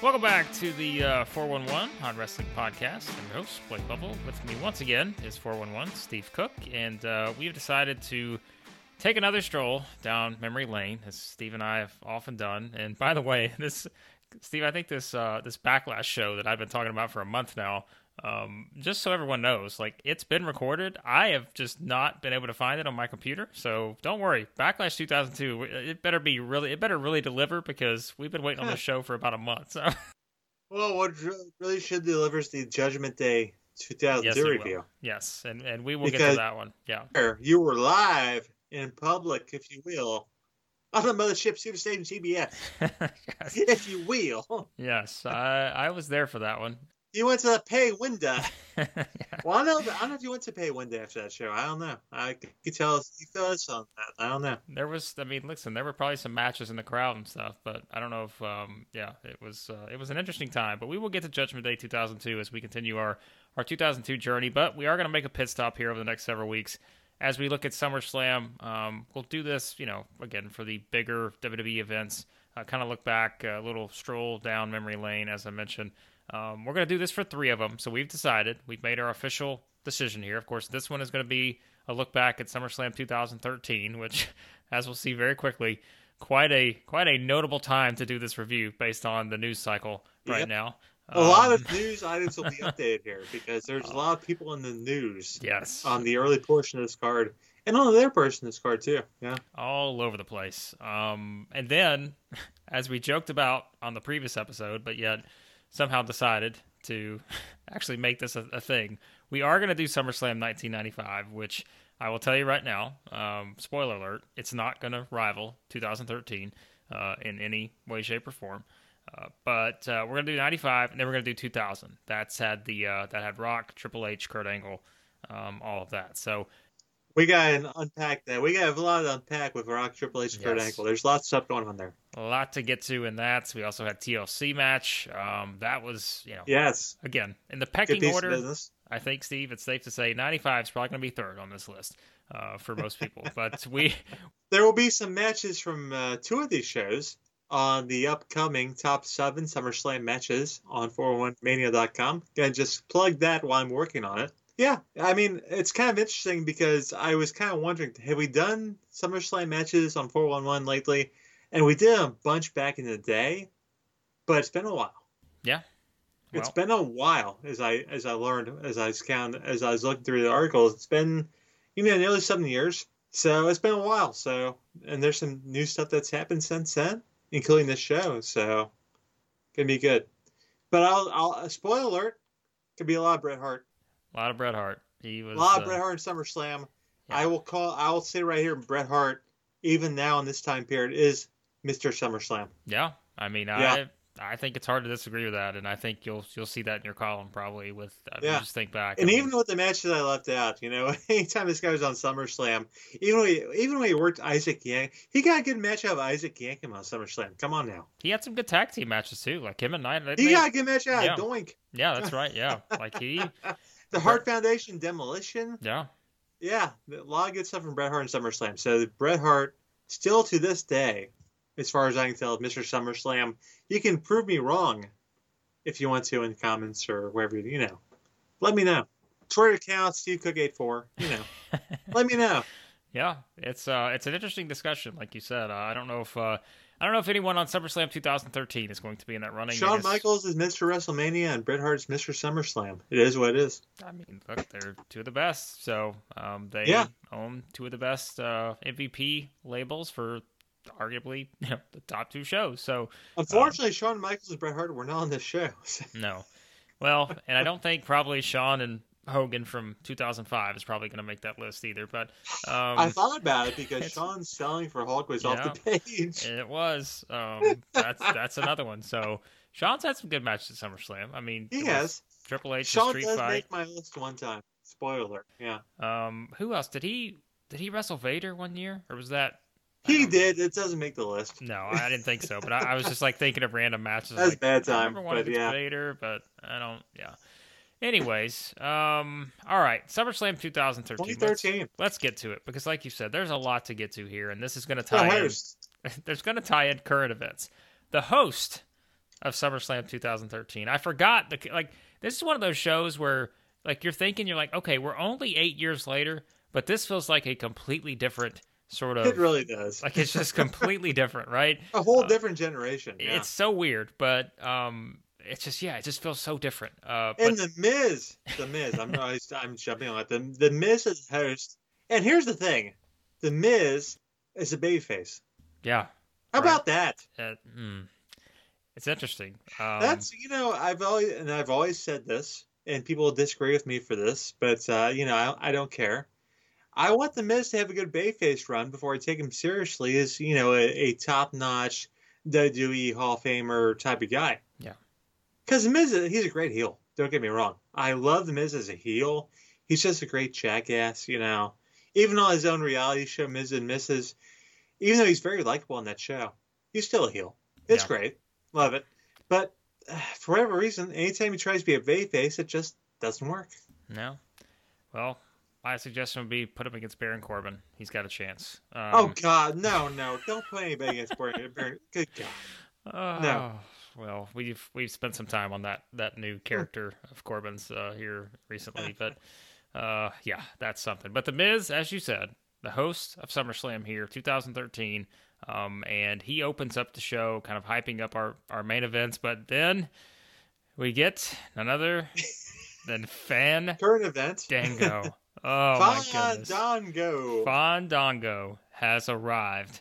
Welcome back to the uh, 411 on Wrestling Podcast. I'm your host, Blake Lovell. With me once again is 411 Steve Cook, and uh, we've decided to take another stroll down memory lane, as Steve and I have often done. And by the way, this Steve, I think this uh, this backlash show that I've been talking about for a month now. Um, just so everyone knows, like it's been recorded. I have just not been able to find it on my computer, so don't worry. Backlash 2002, it better be really, it better really deliver because we've been waiting on this show for about a month. So, Well, what really should deliver is the Judgment Day 2002 yes, it will. review. yes, and and we will get to that one. Yeah, You were live in public, if you will, on the mothership Superstation CBS, yes, if you will. yes, I I was there for that one. You went to the pay window. Yeah. Well, I don't know. I don't know if you went to pay window after that show. I don't know. I could tell you felt us on that. I don't know. There was, I mean, listen, there were probably some matches in the crowd and stuff, but I don't know if, um, yeah, it was, uh, it was an interesting time. But we will get to Judgment Day 2002 as we continue our our 2002 journey. But we are going to make a pit stop here over the next several weeks as we look at SummerSlam. Um, we'll do this, you know, again for the bigger WWE events. Uh, kind of look back, a little stroll down memory lane, as I mentioned. Um, we're going to do this for three of them. So we've decided, we've made our official decision here. Of course, this one is going to be a look back at SummerSlam 2013, which, as we'll see very quickly, quite a quite a notable time to do this review based on the news cycle right Yep. now. A lot Um, of news items will be updated here because there's a lot of people in the news yes, on the early portion of this card and on their portion of this card too. Yeah. all over the place. Um, and then, as we joked about on the previous episode, but yet somehow decided to actually make this a, a thing, we are going to do SummerSlam 1995, which I will tell you right now, um, spoiler alert, it's not going to rival 2013 uh, in any way, shape, or form. Uh, but uh, we're gonna do 95, and then we're gonna do 2000. That's had the uh, that had Rock, Triple H, Kurt Angle, um, all of that. So We got to unpack that. We got a lot to unpack with Rock Triple H and Kurt Yes. Angle. There's lots of stuff going on there. a lot to get to in that. We also had TLC match. Um, that was, you know, Yes. again in the pecking order. I think Steve, it's safe to say 95 is probably going to be third on this list uh, for most people. but we, There will be some matches from uh, two of these shows on the upcoming top seven SummerSlam matches on 411mania.com. Gonna just plug that while I'm working on it. Yeah, I mean, it's kind of interesting because I was kind of wondering have we done SummerSlam matches on 411 lately? And we did a bunch back in the day, but it's been a while. yeah, it's been a while as I as I learned as I was count as I was looking through the articles. It's been you know nearly seven years, so it's been a while. So and there's some new stuff that's happened since then, including this show. So gonna be good. But I'll I'll spoiler alert. Could be a lot of Bret Hart. A lot of Bret Hart. He was A lot of uh, Bret Hart in SummerSlam. yeah. I will call. I will say right here, Bret Hart, even now in this time period, is Mr. SummerSlam. Yeah, I mean, Yeah. I I think it's hard to disagree with that, and I think you'll you'll see that in your column probably. With I Yeah. just think back, And I mean, even with the matches I left out, you know, anytime this guy was on SummerSlam, even when he, even when he worked Isaac Yank, he got a good match out of Isaac Yankem on SummerSlam. Come on now, he had some good tag team matches too, like him and Knight. he they- got a good match out Yeah. of Doink. yeah, that's right. Yeah, like he, The Hart Foundation demolition, yeah, yeah, a lot of good stuff from Bret Hart and SummerSlam. So Bret Hart, still to this day, as far as I can tell, Mr. SummerSlam. You can prove me wrong if you want to in the comments or wherever you, know. Let me know. Twitter account Steve Cook 84 You know, let me know. Yeah, it's uh, it's an interesting discussion, like you said. Uh, I don't know if uh, I don't know if anyone on SummerSlam 2013 is going to be in that running. Shawn Michaels is Mr. WrestleMania and Bret Hart's Mr. SummerSlam. It is what it is. I mean, look, they're two of the best. So um, they Yeah. own two of the best uh, MVP labels for arguably you know, the top two shows. So Unfortunately, Shawn Michaels and Bret Hart were not on this show. no, well, and I don't think probably Shawn and Hogan from 2005 is probably going to make that list either. But um, I thought about it because Shawn's selling for Hulk was off the page. It was. Um, that's that's another one. So Shawn's had some good matches at SummerSlam. I mean, He has. Triple H, Shawn Street does Fight. make my list one time. Spoiler. Yeah. Um, who else did he did he wrestle Vader one year, or was that? He did. It doesn't make the list. No, I didn't think so. But I, I was just like thinking of random matches. That's like, bad I time, remember one but yeah. Vader, but I don't. Yeah. Anyways, um, all right, SummerSlam 2013. Let's, 2013. let's get to it because, like you said, there's a lot to get to here, and this is going to The tie in. There's going to tie in current events. The host of SummerSlam 2013. I forgot the like. This is one of those shows where like you're thinking you're like, okay, we're only eight years later, but this feels like a completely different sort of. It really does. like it's just completely different, right? a whole uh, different generation. Yeah. It's so weird, but um, it's just yeah, it just feels so different. Uh, and the Miz, the Miz. I'm always, I'm jumping on it. The the Miz is host. And here's the thing, the Miz is a babyface. yeah, How Right. about that? uh, hmm. it's interesting. Um, That's you know I've always and I've always said this, and people will disagree with me for this, but uh, you know I, I don't care. I want the Miz to have a good bayface run before I take him seriously as you know a, a top notch WWE Hall of Famer type of guy. Yeah. Because Miz, he's a great heel. Don't get me wrong. I love the Miz as a heel. He's just a great jackass, you know. Even on his own reality show, Miz and Mrs. Even though he's very likable on that show, he's still a heel. It's Yeah. great. Love it. But uh, for whatever reason, anytime he tries to be a bayface, it just doesn't work. no. Well, my suggestion would be put him against Baron Corbin. He's got a chance. Um, oh God, no, no! Don't put anybody against Baron. Baron- Good God. Oh, No. Well, we've we've spent some time on that that new character of Corbin's uh, here recently, but uh, yeah, that's something. But the Miz, as you said, the host of SummerSlam here, 2013, um, and he opens up the show, kind of hyping up our our main events. But then we get none other than Fan Current event. Dango. Oh my goodness. Fandango. Fandango has arrived.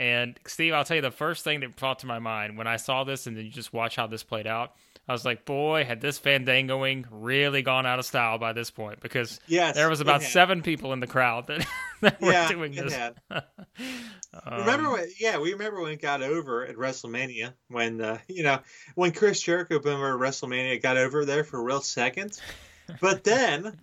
And Steve, I'll tell you the first thing that brought to my mind when I saw this and then you just watch how this played out. I was like, boy, had this Fandangoing really gone out of style by this point because Yes, there was about seven people in the crowd that, that were Yeah, doing this. Um, remember when? Yeah, we remember when it got over at WrestleMania when uh, you know when Chris Jericho remember WrestleMania got over there for a real second, but then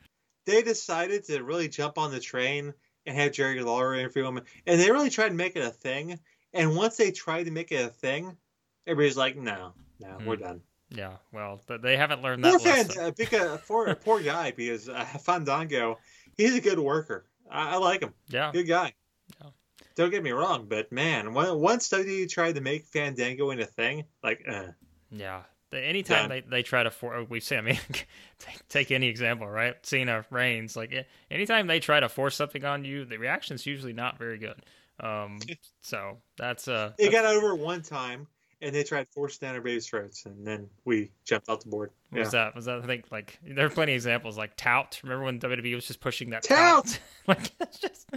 they decided to really jump on the train and have Jerry Lawler interview him, and they really tried to make it a thing. And once they tried to make it a thing, everybody's like, "No, no, we're Hmm. done." Yeah, well, th- they haven't learned Poor that fan, lesson. uh, because poor poor guy because uh, Fandango, he's a good worker. I, I like him. Yeah, Good guy. Yeah. Don't get me wrong, but man, when, once WWE tried to make Fandango into a thing, like, uh, Yeah. The- Anytime Done. they, they try to for we've seen I mean take, take any example right Cena Reigns like eh, anytime they try to force something on you the reaction's usually not very good um so that's uh it that's- got over one time, and they tried to force down everybody's throats, and then we jumped off the board. What was that? Was that I think like there are plenty of examples like tout. Remember when WWE was just pushing that Tout! like it's just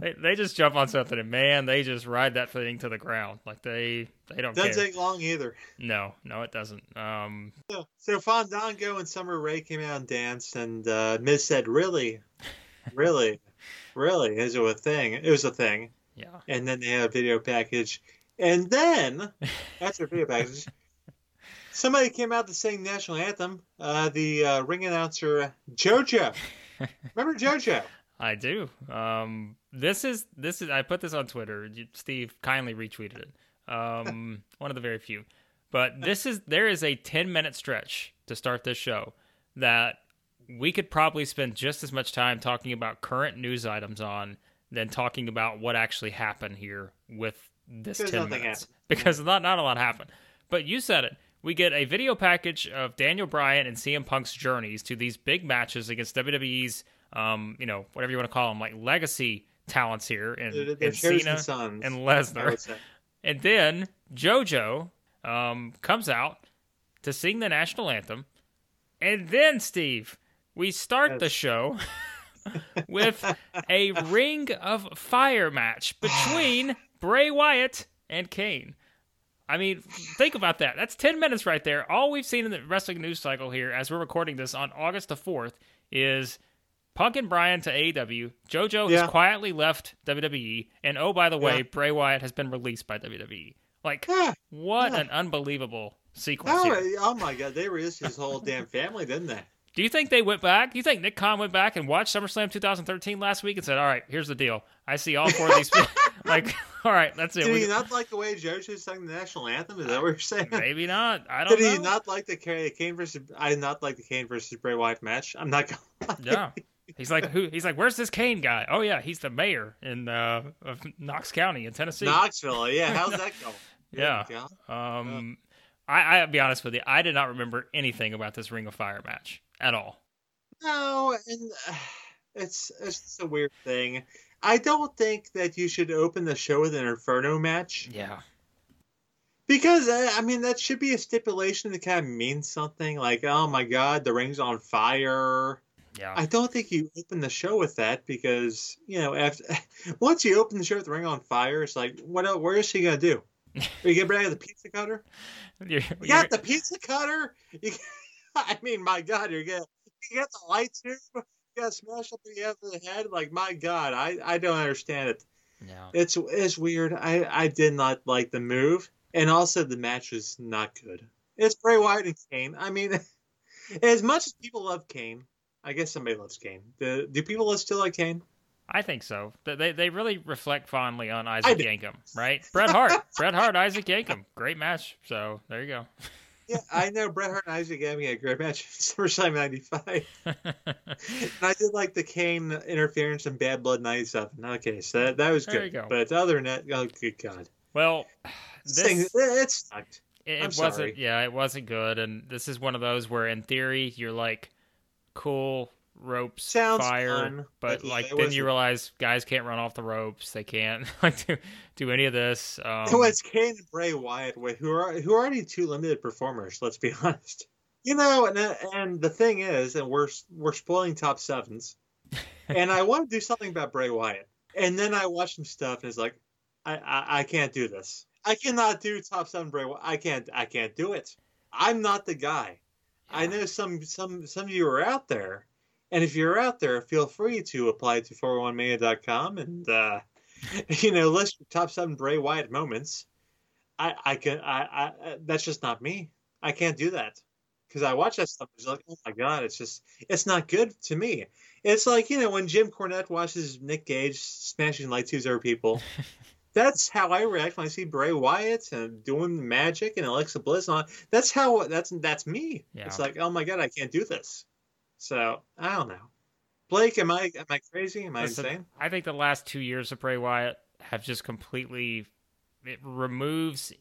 they, they just jump on something and man they just ride that thing to the ground. Like they they don't Doesn't care. take long either. no no it doesn't. Um So, so Fandango and Summer Rae came out and danced, and uh, Miz said, "Really, really, really, is it a thing? It was a thing." yeah. And then they had a video package. And then, after video package, somebody came out to sing national anthem. Uh, the uh, ring announcer JoJo. Remember JoJo? I do. Um, this is this is I put this on Twitter. Steve kindly retweeted it. Um, one of the very few. But this is there is a ten minute stretch to start this show that we could probably spend just as much time talking about current news items on than talking about what actually happened here with this Because ten minutes happened. because not not a lot happened. But you said it. We get a video package of Daniel Bryan and CM Punk's journeys to these big matches against WWE's, um, you know, whatever you want to call them, like legacy talents here, and, They're, and they're chosen Cena sons. and Lesnar. And then JoJo um, comes out to sing the national anthem. And then, Steve, we start the show with a Ring of Fire match between Bray Wyatt and Kane. I mean, think about that. That's 10 minutes right there. All we've seen in the wrestling news cycle here, as we're recording this on August the 4th, is Punk and Bryan to AEW. JoJo Yeah. has quietly left WWE. And oh, by the way, Yeah. Bray Wyatt has been released by WWE. Like, Yeah. what an unbelievable sequence Oh, oh my God! They released his whole damn family, didn't they? Do you think they went back? Do you think Nick Khan went back and watched SummerSlam 2013 last week and said, "All right, here's the deal. I see all four of these." like, all right, that's it. Did We- he not like the way JoJo sang the national anthem? Is that what you're saying? Maybe not. I don't know. Did know. he not like the Kane versus? I did not like the Kane versus Bray Wyatt match. I'm not gonna. Yeah. He's like, who? He's like, where's this Kane guy? Oh yeah, he's the mayor in uh, of Knox County in Tennessee. Knoxville. Yeah, how's that go? Yeah. Um, I, I'll be honest with you, I did not remember anything about this Ring of Fire match at all. No, and it's it's just a weird thing. I don't think that you should open the show with an Inferno match Yeah. because uh, I mean that should be a stipulation that kind of means something. Like, oh my God, the ring's on fire. Yeah. I don't think you open the show with that because you know after once you open the show with the ring on fire, it's like what? el- Where is she gonna do? Are you get ready with the pizza cutter? You got the pizza cutter. You, I mean, my God, you're gonna you got the light tube. You got to smash up the end of the head. Like my God, I I don't understand it. yeah. It's it's weird. I I did not like the move, and also the match was not good. It's Bray Wyatt and Kane. I mean, as much as people love Kane, I guess somebody loves Kane. Do, do people still like Kane? I think so. They- They really reflect fondly on Isaac do. Yankem, right? Bret Hart, Bret Hart, Isaac Yankem, great match. So there you go. Yeah, I know Bret Hart and Isaac having a great match at SummerSlam '95. And I did like the Kane interference and Bad Blood '97. Okay, so that, that was There good. you go. But other than that, oh good God, well, this this it, it sucked. it, I'm it wasn't. sorry. Yeah, it wasn't good. And this is one of those where, in theory, you're like, cool ropes, Sounds fire, fun, but but yeah, like then you wasn't- realize guys can't run off the ropes. They can't like do do any of this. Um, it was Kane and Bray Wyatt, with- who are who are already two limited performers. Let's be honest. You know, and and the thing is, and we're we're spoiling top sevens, and I want to do something about Bray Wyatt, and then I watch some stuff, and it's like, I I, I can't do this. I cannot do top seven Bray Wyatt. I can't I can't do it. I'm not the guy. I know some some some of you are out there, and if you're out there, feel free to apply to 411mania.com and uh, you know list your top seven Bray Wyatt moments. I I can I, I that's just not me. I can't do that because I watch that stuff. It's like oh my god, it's just it's not good to me. It's like you know when Jim Cornette watches Nick Gage smashing light tubes over people. That's how I react when I see Bray Wyatt and doing magic and Alexa Bliss on. That's how that's that's me. Yeah. It's like, oh my god, I can't do this. So I don't know. Blake, am I am I crazy? Am I Listen, insane? I think the last two years of Bray Wyatt have just completely it removes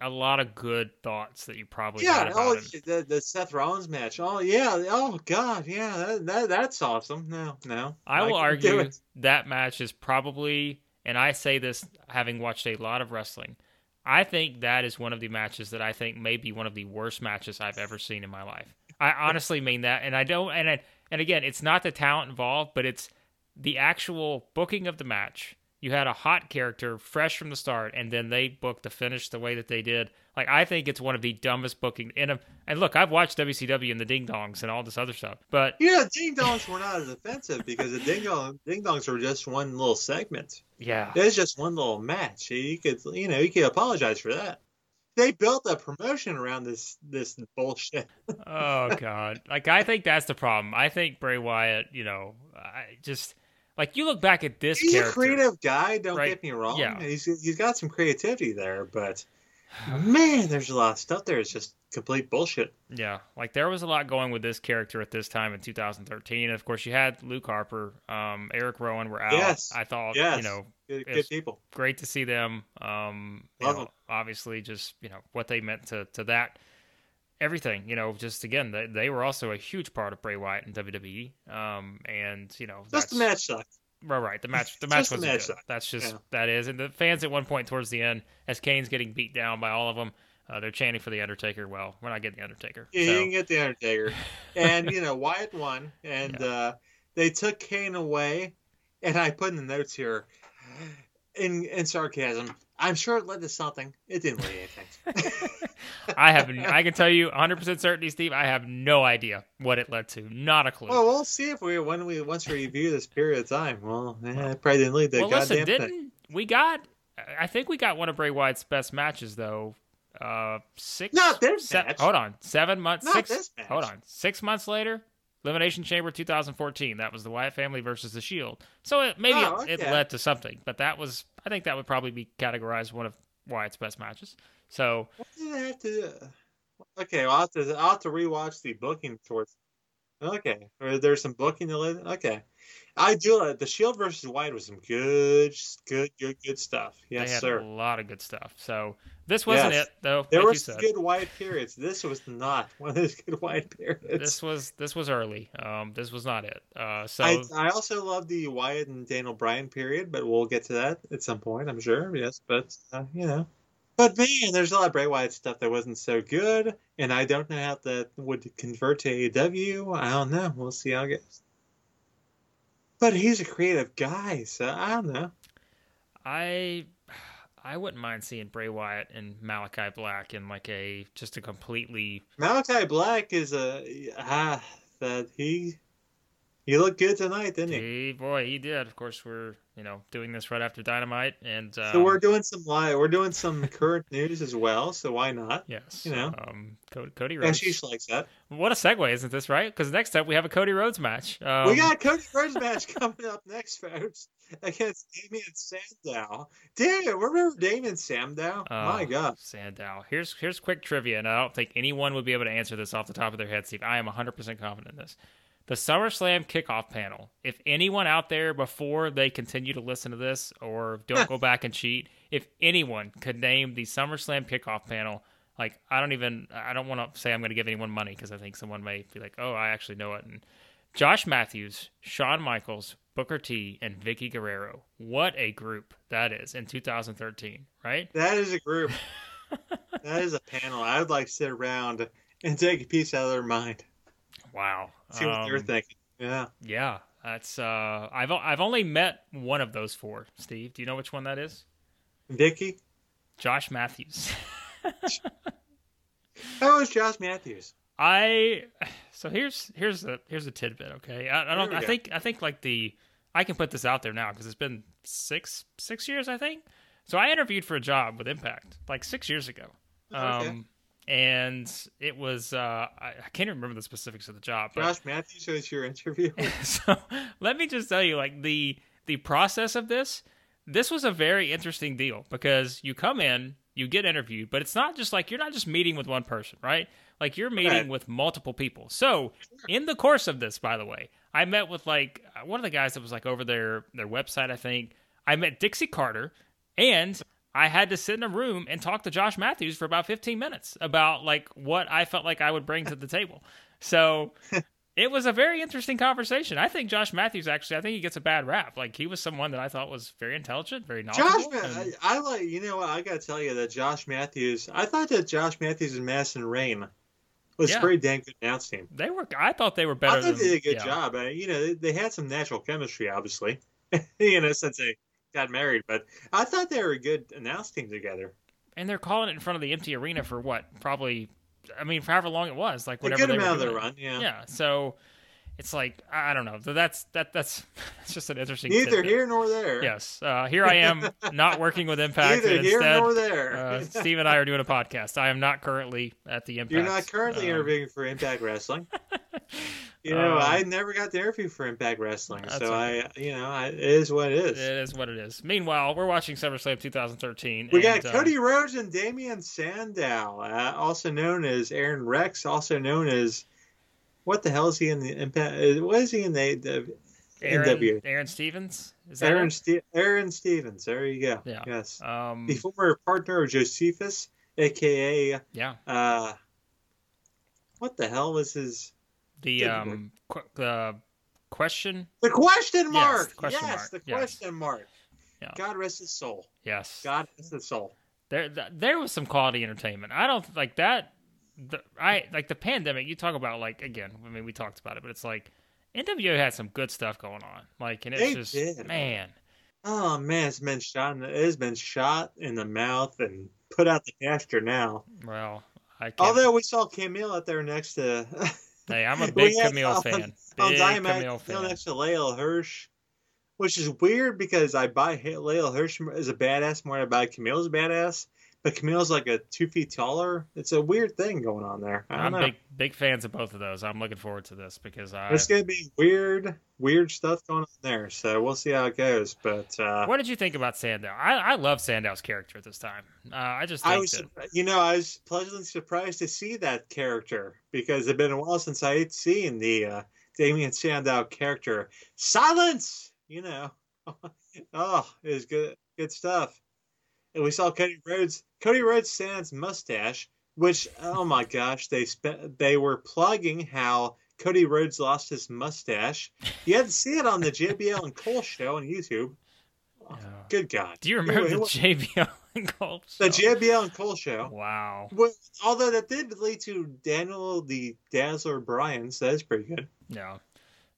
a lot of good thoughts that you probably had Yeah. Oh, him. the the Seth Rollins match. Oh yeah. Oh god. Yeah. That, that that's awesome. No, no. I will argue that match is probably, and I say this having watched a lot of wrestling, I think that is one of the matches that I think may be one of the worst matches I've ever seen in my life. I honestly mean that, and I don't, and I, and again, it's not the talent involved, but it's the actual booking of the match. You had a hot character fresh from the start, and then they booked the finish the way that they did. Like I think it's one of the dumbest booking in. Um, and look, I've watched WCW and the Ding Dongs and all this other stuff, but Yeah, ding dongs were not as offensive because the ding dong ding dongs were just one little segment. yeah, It's just one little match. You could, you know, you could apologize for that. They built a promotion around this this bullshit. oh god like i think that's the problem i think bray wyatt you know i just like you look back at this He's character a creative guy. Don't Right. get me wrong. Yeah. He's he's got some creativity there, but man, there's a lot of stuff there. It's just complete bullshit. yeah like there was a lot going with this character at this time in 2013 of course you had luke harper um eric rowan were out Yes. i thought Yes. you know Good, good people. great to see them um Love know, them. obviously just you know what they meant to to that everything you know just again they, they were also a huge part of bray wyatt and wwe um and you know Just the match sucked. Right, right. The match, the match wasn't good. sucked. That's just Yeah. that is, and the fans at one point towards the end, as Kane's getting beat down by all of them, uh, they're chanting for the Undertaker. Well, we're not getting the Undertaker. Yeah, so, you can get the Undertaker, and you know Wyatt won, and Yeah. uh, they took Kane away, and I put in the notes here, in in sarcasm. I'm sure it led to something. It didn't lead to anything. I have, I can tell you 100 percent certainty, Steve. I have no idea what it led to. Not a clue. well, we'll see if we when we once we review this period of time. Well, eh, it probably didn't lead to well, goddamn listen, thing. didn't we got? I think we got one of Bray Wyatt's best matches though. Uh, six. Not this se- match. Hold on, seven months. Not six. this match. Hold on, six months later. Elimination Chamber 2014. That was the Wyatt family versus the Shield. So it, maybe Oh, it, it led to something, but that was I think that would probably be categorized one of Wyatt's best matches. So What did I have to? Okay, well, I'll have to I'll have to rewatch the booking towards. Okay. Or there's some booking to live. Okay. I do like the Shield versus Wyatt was some good, good, good, good stuff. Yes, sir. a lot of good stuff. So this wasn't Yes. it though. There were some good Wyatt periods. This was not one of those good Wyatt periods. This was this was early. Um, this was not it. Uh, so I, I also love the Wyatt and Daniel Bryan period, but we'll get to that at some point, I'm sure. Yes, but uh, you know, but man, there's a lot of Bray Wyatt stuff that wasn't so good, and I don't know how that would convert to AEW. I don't know. We'll see how it goes. But he's a creative guy, so I don't know. I I wouldn't mind seeing Bray Wyatt and Malachi Black in like a just a completely Malachi Black is a ah that he he looked good tonight, didn't he? Hey, boy, he did. Of course, we're you know doing this right after Dynamite, and um, So we're doing some live, we're doing some current news as well. So why not? yes, you know. um, Cody, Cody Rhodes. Ashish likes that. What a segue, isn't this right? Because next up we have a Cody Rhodes match. Um, we got Cody Rhodes match coming up next, folks, against Damien Sandow. Damn, it, remember Damien Sandow? uh, My God. Sandow. Here's here's quick trivia, and I don't think anyone would be able to answer this off the top of their head, Steve. I am 100% confident in this. The SummerSlam kickoff panel. If anyone out there before they continue to listen to this or don't go back and cheat, if anyone could name the SummerSlam kickoff panel, like I don't even I don't want to say I'm going to give anyone money because I think someone may be like, oh, I actually know it. And Josh Matthews, Shawn Michaels, Booker T, and Vickie Guerrero. What a group that is in 2013, right? That is a group. that is a panel. I would like to sit around and take a piece out of their mind, Wow. see what Um, thinking. Yeah. Yeah, that's uh I've I've only met one of those four. Steve, do you know which one that is? Vickie? Josh Matthews. How was Josh Matthews? I so here's here's a here's a tidbit. Okay, I, I don't. I go. think I think like the I can put this out there now because it's been six six years I think. So I interviewed for a job with Impact like six years ago. Okay. And it was uh I, I can't even remember the specifics of the job. But Josh Matthews was your interview. so let me just tell you like the the process of this this was a very interesting deal because you come in you get interviewed but it's not just like you're not just meeting with one person right like you're meeting Right. with multiple people so in the course of this by the way i met with like one of the guys that was like over their their website i think i met dixie carter and I had to sit in a room and talk to Josh Matthews for about 15 minutes about like what I felt like I would bring to the table. So it was a very interesting conversation. I think Josh Matthews actually, I think he gets a bad rap. Like he was someone that I thought was very intelligent, very knowledgeable. Ma- and- I, I like. You know what? I gotta tell you that Josh Matthews. I thought that Josh Matthews and Madison Rayne was Yeah. pretty damn good announce team. they were. I thought they were better. I thought than, they did a good yeah. job. Uh, you know, they, they had some natural chemistry, obviously. you know, since they got married, but I thought they were a good announce team together. and they're calling it in front of the empty arena for what? Probably. I mean, for however long it was, like A whatever good they were amount of their run, yeah. Yeah. So it's like I don't know. That's that that's that's just an interesting. Neither tidbit. here nor there. Yes. Uh, here I am, not working with Impact. Neither here instead, nor there. uh, Steve and I are doing a podcast. I am not currently at the Impact. You're not currently um, interviewing for Impact Wrestling. You know, Um, I never got the interview for Impact Wrestling, so okay. I, you know, I, it is what it is. It is what it is. Meanwhile, we're watching SummerSlam 2013. We and, got uh, Cody Rhodes and Damien Sandow, uh, also known as Aron Rex, also known as what the hell is he in the Impact? uh, What is he in the, the Aaron, NW? Aaron Stevens. Is that Aaron? Ste- Aaron Stevens? There you go. Yeah. Yes, Um, the former partner of Josephus, aka yeah. uh, what the hell was his The um qu- the question. the question Yes, mark? the question yes, mark, the yes. question mark. Yeah. God rest his soul. Yes. God rest his soul. there there was some quality entertainment. I don't like that. The, I like the pandemic. You talk about like again. I mean, we talked about it, but it's like NWO had some good stuff going on. Like, and it's They just did. man. Oh man, it's been shot. In the, it has been shot in the mouth and put out the pasture now. Well, I can't. Although we saw Kamille out there next to. hey, I'm a big Kamille on- fan. on Big Dynamite, Kamille Kamille fan. next to Leyla Hirsch, which is weird because I buy Leyla Hirsch as a badass more than I buy Kamille as a badass. But Kamille's like a two feet taller. It's a weird thing going on there. I know. big big fans of both of those. I'm looking forward to this because I. It's gonna be weird, weird stuff going on there. So we'll see how it goes. But uh, What did you think about Sandow? I, I love Sandow's character at this time. Uh, I just I was, that you know, I was pleasantly surprised to see that character because it's been a while since I had seen the uh, Damien Sandow character. Silence, you know. oh, it was good, good stuff. And we saw Cody Rhodes. Cody Rhodes sans mustache, which oh my gosh, they spent they were plugging how Cody Rhodes lost his mustache. You had to see it on the JBL and Cole show on YouTube. Yeah. Good God! Do you remember It the JBL and Gold the? JBL and Cole show? Wow. Well, although that did lead to Daniel the Dazzler Bryan, so that's pretty good. Yeah.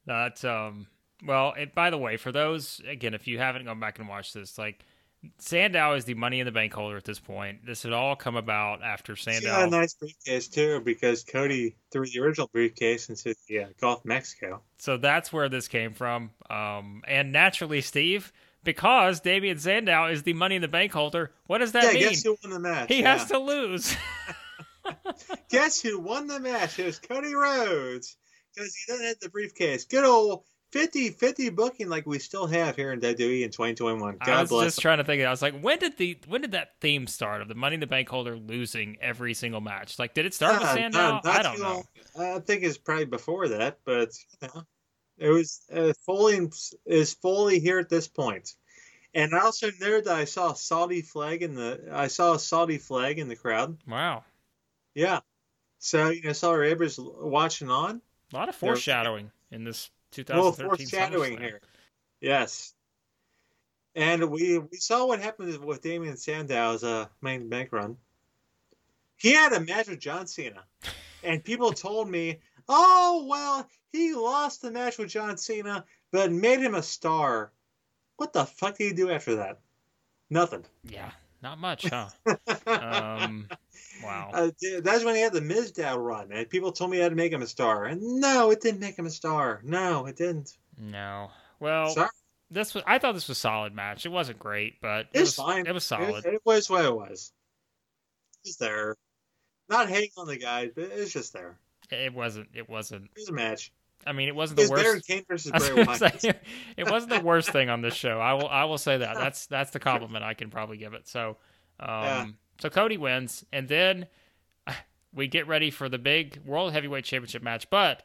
that's um well, it, by the way, for those again, if you haven't gone back and watched this, like Sandow is the money in the bank holder at this point. This had all come about after Sandow. got a nice briefcase too, because Cody threw the original briefcase into the uh, Gulf of Mexico. So that's where this came from. Um, and naturally, Steve, because Damien Sandow is the money in the bank holder, what does that yeah, mean? guess who won the match? he yeah. has to lose. Guess who won the match? It was Cody Rhodes because he doesn't have the briefcase. Good old 50-50 booking like we still have here in WWE in 2021. I God was bless. just trying to think. I was like, when did the when did that theme start of the money in the bank holder losing every single match? Like, did it start with Uh, Sandow? not- not I don't know. long. I think it's probably before that, but you know, it was uh, Foley is Foley here at this point. And I also noted that I saw a Saudi flag in the I saw a Saudi flag in the crowd. Wow, Yeah, so you know Saudi Arabia's watching on. a lot of There- foreshadowing in this Well, 2013 foreshadowing here. Yes. And we we saw what happened with Damien Sandow's uh, main bank run. He had a match with John Cena, and people told me, "Oh well, he lost the match with John Cena, but made him a star." What the fuck did he do after that? Nothing. Yeah, not much, huh? um, wow. Uh, that's when he had the Mizdow run, and people told me I had to make him a star. And no, it didn't make him a star. No, it didn't. No. Well, Sorry. this was. I thought this was a solid match. It wasn't great, but It it was fine. It was solid. It, it was what it was. It's there. Not hating on the guy, but it's just there. It wasn't. It wasn't. It was a match. I mean, it wasn't the was better than worst. Kane versus was Bray Wyatt. say, it wasn't the worst thing on this show. I will. I will say that. That's that's the compliment I can probably give it. So, um, Yeah. So Cody wins, and then we get ready for the big World Heavyweight Championship match. But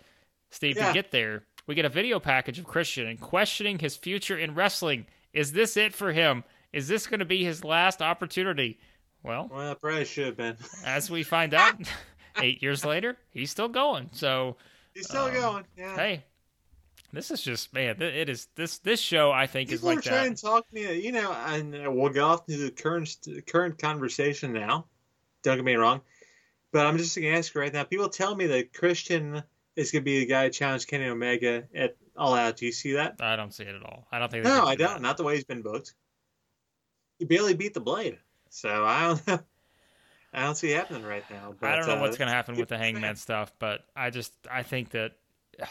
Steve, Yeah. to get there, we get a video package of Christian and questioning his future in wrestling. Is this it for him? Is this going to be his last opportunity? Well, Well, it probably should have been. as we find out, eight years later, he's still going. So, He's still Um, going. Yeah. hey, this is just man. th- It is this this show. I think is like are trying that. to talk me, you know, and we'll go off to the current current conversation now. Don't get me wrong, but I'm just going to ask right now. People tell me that Christian is going to be the guy to challenge Kenny Omega at All Out. Do you see that? I don't see it at all. I don't think. No, I do don't. that. Not the way he's been booked. He barely beat the Blade, so I don't know. I don't see it happening right now. But, I don't know uh, what's going to happen with the Hangman stuff, but I just I think that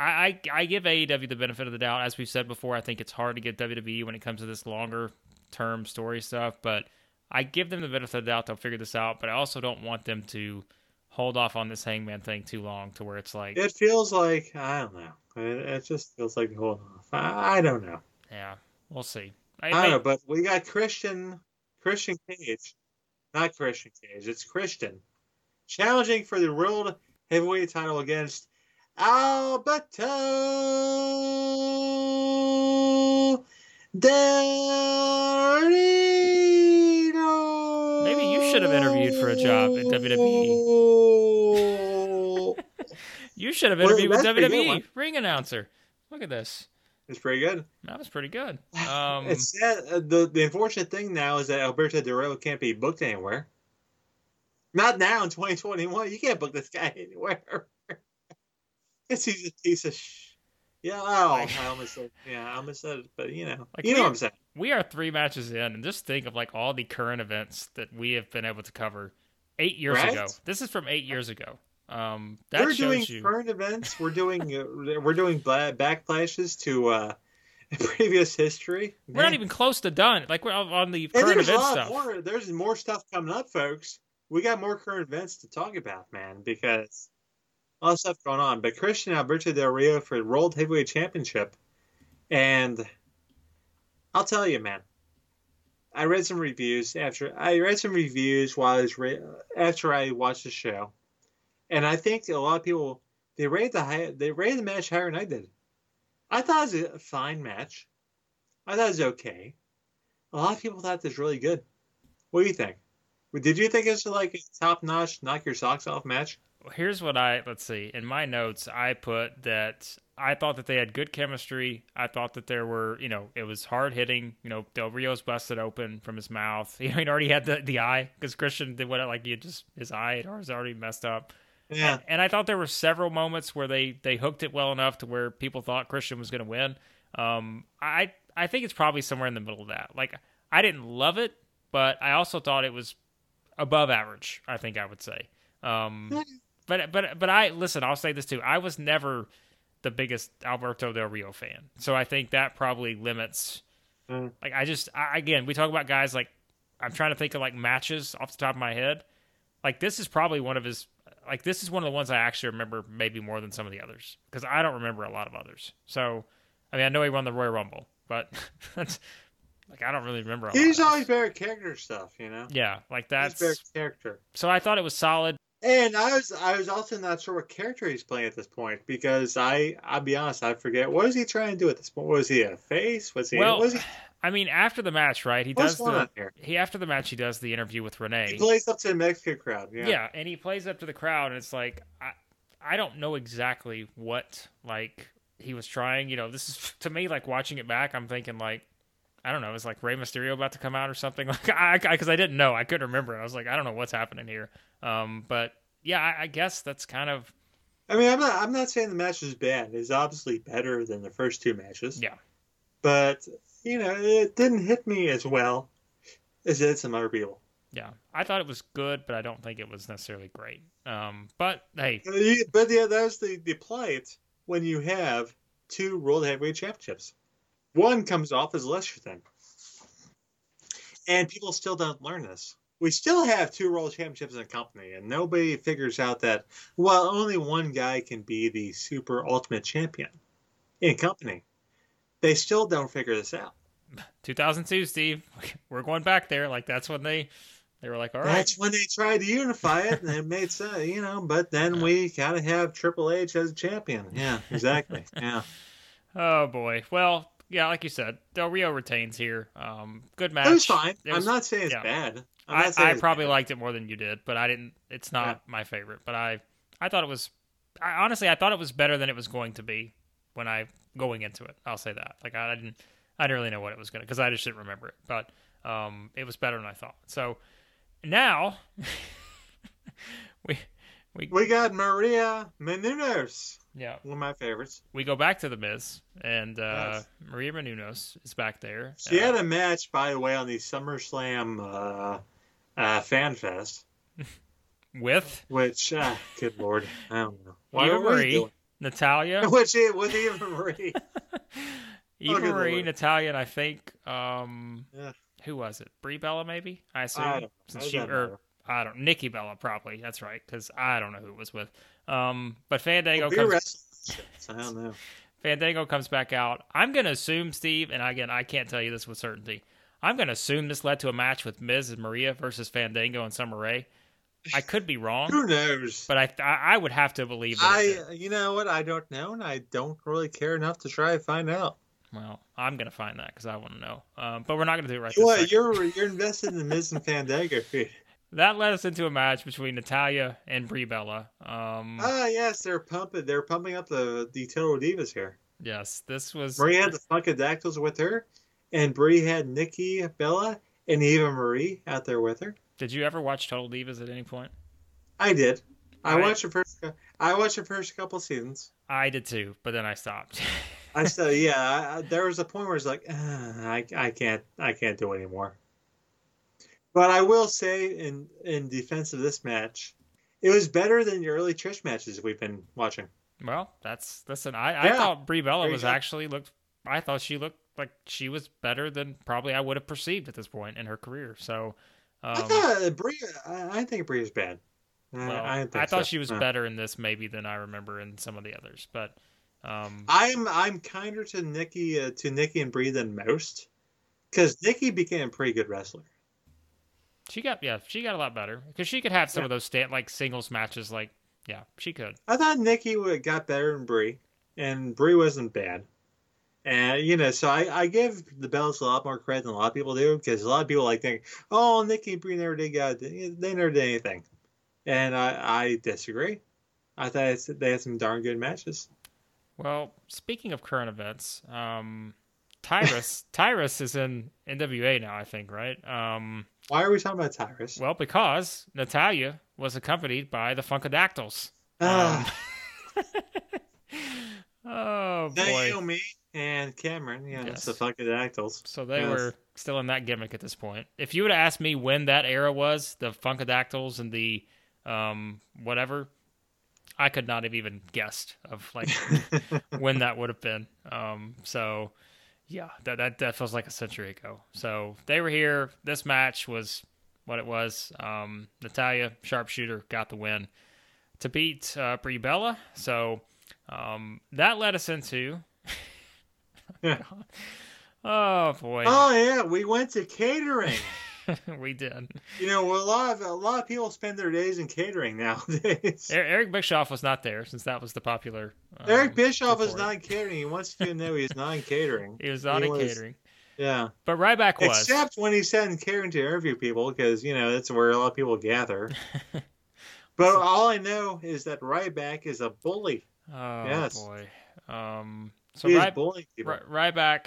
I, I I give AEW the benefit of the doubt. As we've said before, I think it's hard to get WWE when it comes to this longer term story stuff, but I give them the benefit of the doubt they'll figure this out. But I also don't want them to hold off on this Hangman thing too long to where it's like, It feels like I don't know. It, it just feels like hold off. I, I don't know. yeah, we'll see. I don't know, but we got Christian Christian Cage, not Christian Cage. It's Christian challenging for the world heavyweight title against Alberto Del Rio. Maybe you should have interviewed for a job at WWE. You should have Well, interviewed with pretty good WWE ring announcer. Look at this. it's pretty good. That was pretty good. Um, it's sad. Uh, the the unfortunate thing now is that Alberto Rio can't be booked anywhere. Not now in 2021. You can't book this guy anywhere. It's he's a piece of sh. Yeah, oh, I almost said. Yeah, I almost said it, but you know, Like, you know what I'm saying. we are three matches in, and just think of like all the current events that we have been able to cover eight years Right? ago. This is from eight years ago. Um, that We're doing you. current events. We're doing uh, we're doing backflashes to uh, previous history. We're not even close to done. Like we're on the And current there's a event lot stuff. more. There's more stuff coming up, folks. We got more current events to talk about, man, because a lot of stuff going on. But Christian Alberto Del Rio for the World Heavyweight Championship, and I'll tell you, man. I read some reviews after I read some reviews while I was re- after I watched the show, and I think a lot of people they rated the high, they rated the match higher than I did. I thought it was a fine match. I thought it was okay. A lot of people thought this was really good. What do you think? Did you think it was like a top notch, knock your socks off match? Here's what I let's see. In my notes, I put that I thought that they had good chemistry. I thought that there were, you know, it was hard hitting. You know, Del Rio's busted open from his mouth. You know, he'd already had the, the eye because Christian did what like he had just his eye was already messed up. Yeah. And, and I thought there were several moments where they they hooked it well enough to where people thought Christian was going to win. Um, I I think it's probably somewhere in the middle of that. Like I didn't love it, but I also thought it was above average. I think I would say. Um, but but but I listen. I'll say this too. I was never the biggest Alberto Del Rio fan, so I think that probably limits. Mm. Like I just I, again, we talk about guys like I'm trying to think of like matches off the top of my head. Like this is probably one of his. Like this is one of the ones I actually remember maybe more than some of the others because I don't remember a lot of others. So I mean I know he won the Royal Rumble, but that's like I don't really remember. He's always very character stuff, you know. yeah, like He's that's very character. so I thought it was solid. And I was I was also not sure what character he's playing at this point because I I'll be honest I forget what is he trying to do at this point was he a face was he Well, was he I mean, after the match, right? He what's does the he after the match he does the interview with Renee. he plays up to the Mexican crowd yeah yeah. and he plays up to the crowd, and it's like I I don't know exactly what like he was trying. You know, this is to me like watching it back. I'm thinking like I don't know. it was like Rey Mysterio about to come out or something? Like I because I, didn't know. I couldn't remember. I was like I don't know what's happening here. Um, but yeah, I, I guess that's kind of I mean I'm not I'm not saying the match is bad it's obviously better than the first two matches Yeah. but you know it didn't hit me as well as it did some other people yeah. I thought it was good, but I don't think it was necessarily great. Um, but hey, Uh, but yeah that's the the plight when you have two World Heavyweight Championships one comes off as lesser than and people still don't learn this. We still have two world championships in a company, and nobody figures out that well, only one guy can be the super ultimate champion in a company. They still don't figure this out. 2002, Steve. We're going back there. Like that's when they they were like, all right, That's when they tried to unify it, and it made sense, you know. But then we gotta have Triple H as a champion. Yeah, exactly. Yeah, oh boy. Well, yeah, like you said, Del Rio retains here. Um, good match. it was fine. It was- I'm not saying it's yeah. bad. I, saying I it's probably bad. liked it more than you did, but I didn't. It's not Yeah. my favorite, but I I thought it was. I, honestly, I thought it was better than it was going to be when I going into it. I'll say that. Like I didn't. I didn't really know what it was going to because I just didn't remember it, but um, it was better than I thought. So now we we We got Maria Menounos, yeah one of my favorites. we go back to the Miz and uh, Yes. Maria Menounos is back there. She Uh, had a match, by the way, on the SummerSlam uh, uh, Fan Fest, with which, uh, good lord, I don't know. Eva what are Marie, doing? Natalya, Which it with Eva Marie. Eva Marie. Natalya, and I think um, Yeah. who was it? Brie Bella, maybe. I assume I don't- since I she or know. I don't Nikki Bella probably. That's right because I don't know who it was with. Um, but Fandango Well, comes. wrestling I don't know. Fandango comes back out. I'm gonna assume Steve, and again I can't tell you this with certainty. I'm gonna assume this led to a match with Miz and Maria versus Fandango and Summer Rae. I could be wrong, Who knows? but I I I would have to believe that. it I, you know what? I don't know, and I don't really care enough to try to find out. Well, I'm gonna find that because I want to know. Um, but we're not gonna do it right What? second. You're you're invested in Miz and Fandango. That led us into a match between Natalya and Brie Bella. Um, Ah, yes, they're pumping. They're pumping up the the Total Divas here. yes, this was Marie had the Funkadactyls with her, and Brie had Nikki Bella and Eva Marie out there with her. Did you ever watch Total Divas at any point? I did. I I- watched the first. I watched the first couple seasons. I did too, but then I stopped. I still, yeah. I, there was a point where it's like, ah, I, I can't, I can't do anymore. But I will say, in in defense of this match, it was better than the early Trish matches we've been watching. well, that's listen. I, I thought Brie Bella was actually looked I thought she looked like she was better than probably I would have perceived at this point in her career. So um, I thought Brie. I, I think Brie is bad. well, I, I, I, thought so. she was No. better in this maybe than I remember in some of the others, but um, I'm I'm kinder to Nikki uh, to Nikki and Brie than most, because Nikki became a pretty good wrestler. She got yeah she got a lot better because she could have some Yeah. of those stand like singles matches like yeah she could. I thought Nikki would got better than Brie, and Brie wasn't bad. And you know, so I, I give the Bellas a lot more credit than a lot of people do because a lot of people like think, oh, Nikki and Brie never did got they never did anything, and I I disagree. I thought they had some darn good matches. Well, speaking of current events, um, Tyrus Tyrus is in NWA now, I think, right? Um, Why are we talking about Tyrus? well, because Natalya was accompanied by the Funkadactyls. Ah, Um, oh boy! Naomi and Cameron, yeah, Yes. the Funkadactyls. So they Yes. were still in that gimmick at this point. If you would have asked me when that era was, the Funkadactyls and the um, whatever, I could not have even guessed of like when that would have been. Um, so yeah, that, that that feels like a century ago. So they were here. This match was what it was. Um, Natalya sharpshooter got the win to beat uh, Brie Bella. So um, that led us into. oh boy, oh yeah, we went to catering. we did. You know, a lot of a lot of people spend their days in catering nowadays. Er- Eric Bischoff was not there since that was the popular. Um, Eric Bischoff is report. not in catering. He wants you to know he's not in catering. He was not he in was- catering, Yeah, but Ryback was. except when he said in catering to interview people, because you know that's where a lot of people gather. But all I know is that Ryback is a bully. oh Yes. boy. Um. So He is bullying people. Ry- Ryback,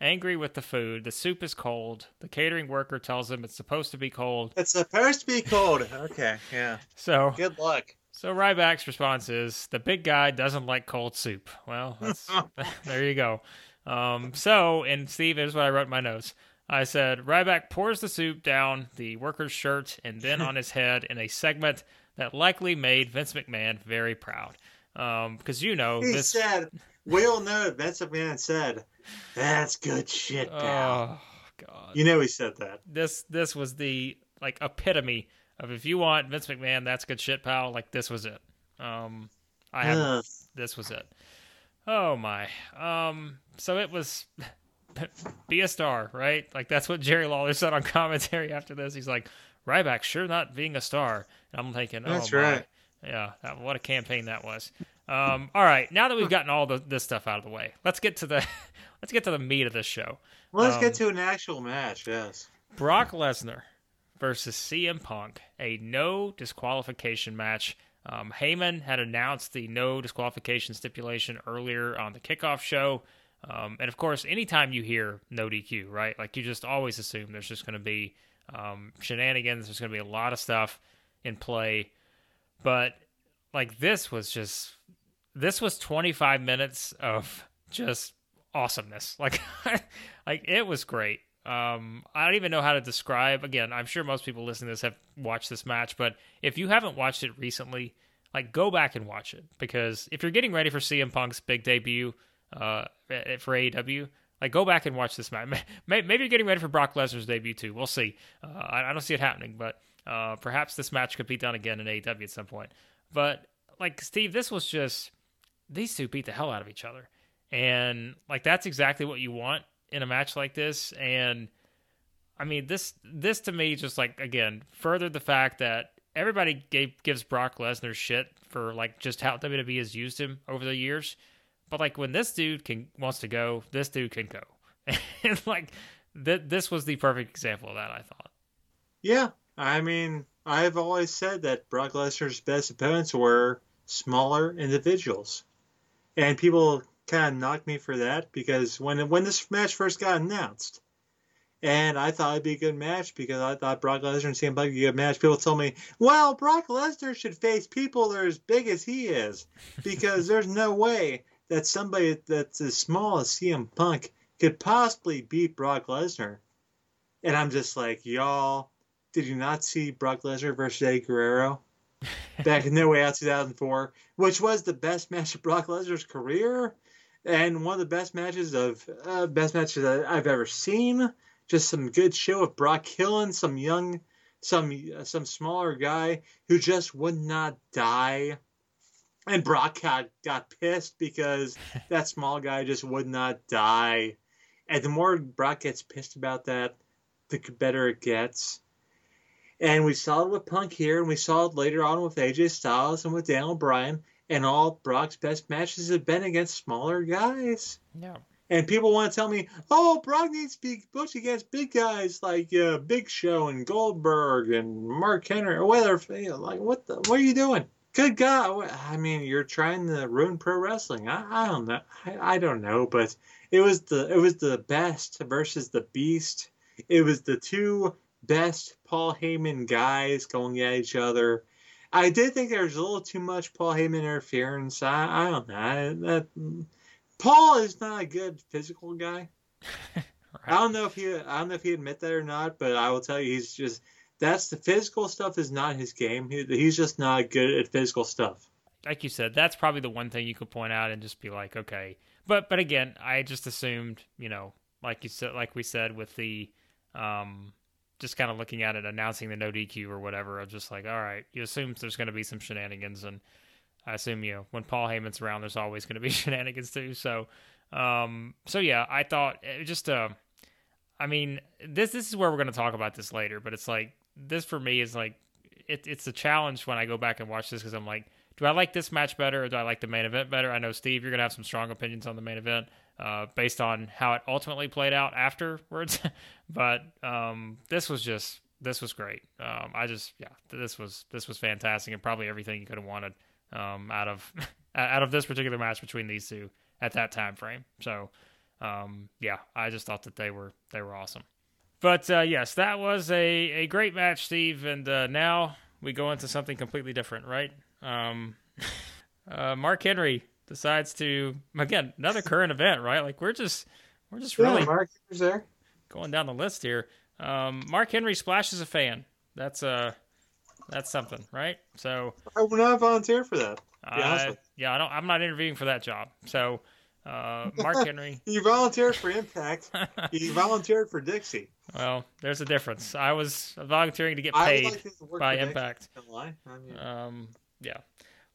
angry with the food. The soup is cold. The catering worker tells him it's supposed to be cold. It's supposed to be cold. Okay, yeah. So, Good luck. so Ryback's response is the big guy doesn't like cold soup. Well, that's, there you go. Um. So, and Steve, here's what I wrote in my notes. I said Ryback pours the soup down the worker's shirt and then on his head in a segment that likely made Vince McMahon very proud. Um, because you know He this. said, "We all know it." Vince McMahon said, "That's good shit, pal." Oh God. you know he said that. this this was the like epitome of if you want Vince McMahon, that's good shit, pal. Like this was it. Um, I have Ugh. this was it. Oh my. Um, so it was be a star, right? Like that's what Jerry Lawler said on commentary after this. He's like, Ryback sure not being a star. And I'm thinking, oh That's my. right. Yeah, that, what a campaign that was. Um, all right, now that we've gotten all the, this stuff out of the way, let's get to the let's get to the meat of this show. Well, let's Um, get to an actual match. Yes. Brock Lesnar versus CM Punk, a no disqualification match. Um, Heyman had announced the no disqualification stipulation earlier on the kickoff show. Um, and of course, anytime you hear no DQ, right? Like you just always assume there's just going to be um, shenanigans. There's going to be a lot of stuff in play. But like this was just this was 25 minutes of just awesomeness. Like like it was great. Um, I don't even know how to describe. Again, I'm sure most people listening to this have watched this match, but if you haven't watched it recently, like go back and watch it because if you're getting ready for CM Punk's big debut uh, for AEW, like go back and watch this match. Maybe you're getting ready for Brock Lesnar's debut too. We'll see. Uh, I I don't see it happening, but uh, perhaps this match could be done again in AEW at some point. But like Steve, this was just these two beat the hell out of each other, and like that's exactly what you want in a match like this. And I mean this this to me just like again furthered the fact that everybody gave gives Brock Lesnar shit for like just how WWE has used him over the years. But like when this dude can wants to go, this dude can go. and like th- this was the perfect example of that. I thought. Yeah, I mean, I've always said that Brock Lesnar's best opponents were smaller individuals, and people kind of knocked me for that because when when this match first got announced, and I thought it'd be a good match because I thought Brock Lesnar and CM Punk would be a good match. People told me, "Well, Brock Lesnar should face people that are as big as he is because there's no way that somebody that's as small as CM Punk could possibly beat Brock Lesnar." And I'm just like, y'all, did you not see Brock Lesnar versus Eddie Guerrero back in No Way Out 2004, which was the best match of Brock Lesnar's career? And one of the best matches of uh, best matches I've ever seen. Just some good show of Brock killing some young, some uh, some smaller guy who just would not die, and Brock got got pissed because that small guy just would not die, and the more Brock gets pissed about that, the better it gets. And we saw it with Punk here, and we saw it later on with AJ Styles and with Daniel Bryan and all Brock's best matches have been against smaller guys. Yeah. And people want to tell me, oh, Brock needs to be booked against big guys like uh, Big Show and Goldberg and Mark Henry or whatever. You know, like, what the, what are you doing? Good God! I mean, you're trying to ruin pro wrestling. I, I don't know. I, I don't know, but it was the it was the best versus the beast. It was the two best Paul Heyman guys going at each other I did think there was a little too much Paul Heyman interference. I, I don't know. I, that, Paul is not a good physical guy. right. I don't know if he I don't know if he admit that or not, but I will tell you he's just that's the physical stuff is not his game. He, he's just not good at physical stuff. Like you said, that's probably the one thing you could point out and just be like, okay. But but again, I just assumed, you know, like you said, like we said with the um, just kind of looking at it, announcing the no DQ or whatever, I'm just like, all right, you assume there's going to be some shenanigans, and I assume you know when Paul Heyman's around, there's always going to be shenanigans too. So, um, so yeah, I thought it just, uh, I mean, this this is where we're going to talk about this later, but it's like this for me is like it, it's a challenge when I go back and watch this because I'm like, do I like this match better or do I like the main event better? I know Steve, you're going to have some strong opinions on the main event uh, based on how it ultimately played out afterwards. but um, this was just this was great. Um, I just yeah, this was this was fantastic and probably everything you could have wanted um, out of out of this particular match between these two at that time frame. So um, yeah, I just thought that they were they were awesome. But uh, yes, that was a, a great match, Steve. And uh, now we go into something completely different, right? Um, uh, Mark Henry decides to again another current event, right? Like we're just we're just really yeah, Mark Henry's there. going down the list here. Um, Mark Henry splashes a fan. That's uh that's something, right? So I would not volunteer for that. I, yeah, I don't. I'm not interviewing for that job. So uh, Mark Henry. you volunteered for Impact. you volunteered for Dixie. Well, there's a difference. I was volunteering to get paid like by Impact. I mean, um, yeah.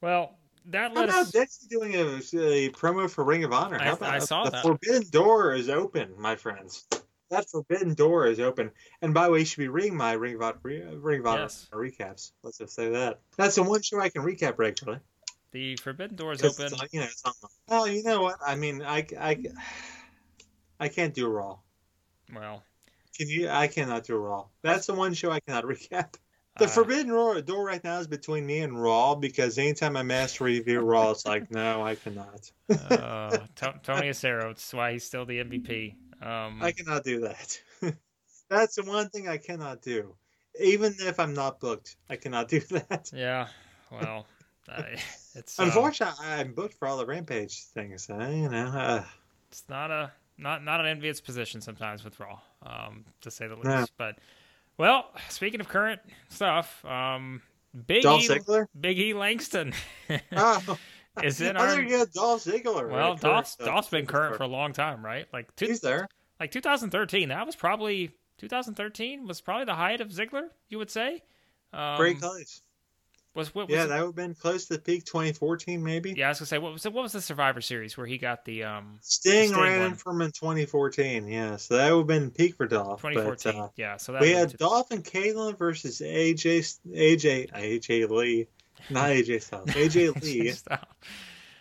Well, that let How us... doing a, a, promo for Ring of Honor? How I, about I saw the that. Forbidden Door is open, my friends. That Forbidden Door is open. And by the way, you should be reading my Ring of Honor, uh, Ring of Honor yes. recaps. Let's just say that. That's the one show I can recap regularly. The Forbidden Door is open. It's, you know, it's well, you know what? I mean, I, I, I can't do Raw. Well, can you? I cannot do Raw. That's the one show I cannot recap. The uh, Forbidden Door right now is between me and Raw because anytime I master review Raw, it's like, no, I cannot. uh, Tony Acero, it's why he's still the MVP. Um, I cannot do that. That's the one thing I cannot do. Even if I'm not booked, I cannot do that. Yeah, well, I, it's uh, unfortunately I'm booked for all the Rampage things. Uh, you know, uh, it's not a not not an envious position sometimes with Raw, um, to say the least. No. But well, speaking of current stuff, um, Big Dolph E, Ziggler? Big E Langston oh. is in our. I think you Dolph Ziggler. Well? Dolph's, Dolph's been current for a long time, right? Like two, he's there. Like 2013, that was probably 2013 was probably the height of Ziggler. You would say. Um, Great. Was what? Was yeah, it? that would have been close to the peak 2014, maybe. Yeah, I was gonna say what was it, what was the Survivor Series where he got the um Sting, Sting ran one. from in 2014. Yeah, so that would have been peak for Dolph. 2014. But, uh, yeah, so that we had Dolph and Kaitlyn versus AJ AJ AJ Lee, not AJ Styles, AJ Lee,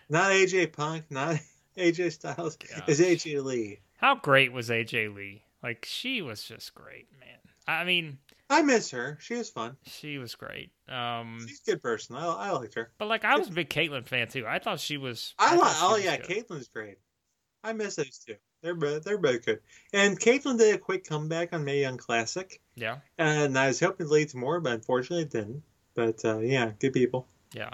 not AJ Punk, not AJ Styles. Is AJ Lee. How great was AJ Lee? Like she was just great, man. I mean, I miss her. She was fun. She was great. Um, She's a good person. I, I liked her. But like, I was a big Kaitlyn fan too. I thought she was. I, I like. Oh yeah, good. Kaitlyn's great. I miss those two. They're both they're both good. And Kaitlyn did a quick comeback on Mae Young Classic. Yeah. And I was hoping to lead to more, but unfortunately it didn't. But uh, yeah, good people. Yeah.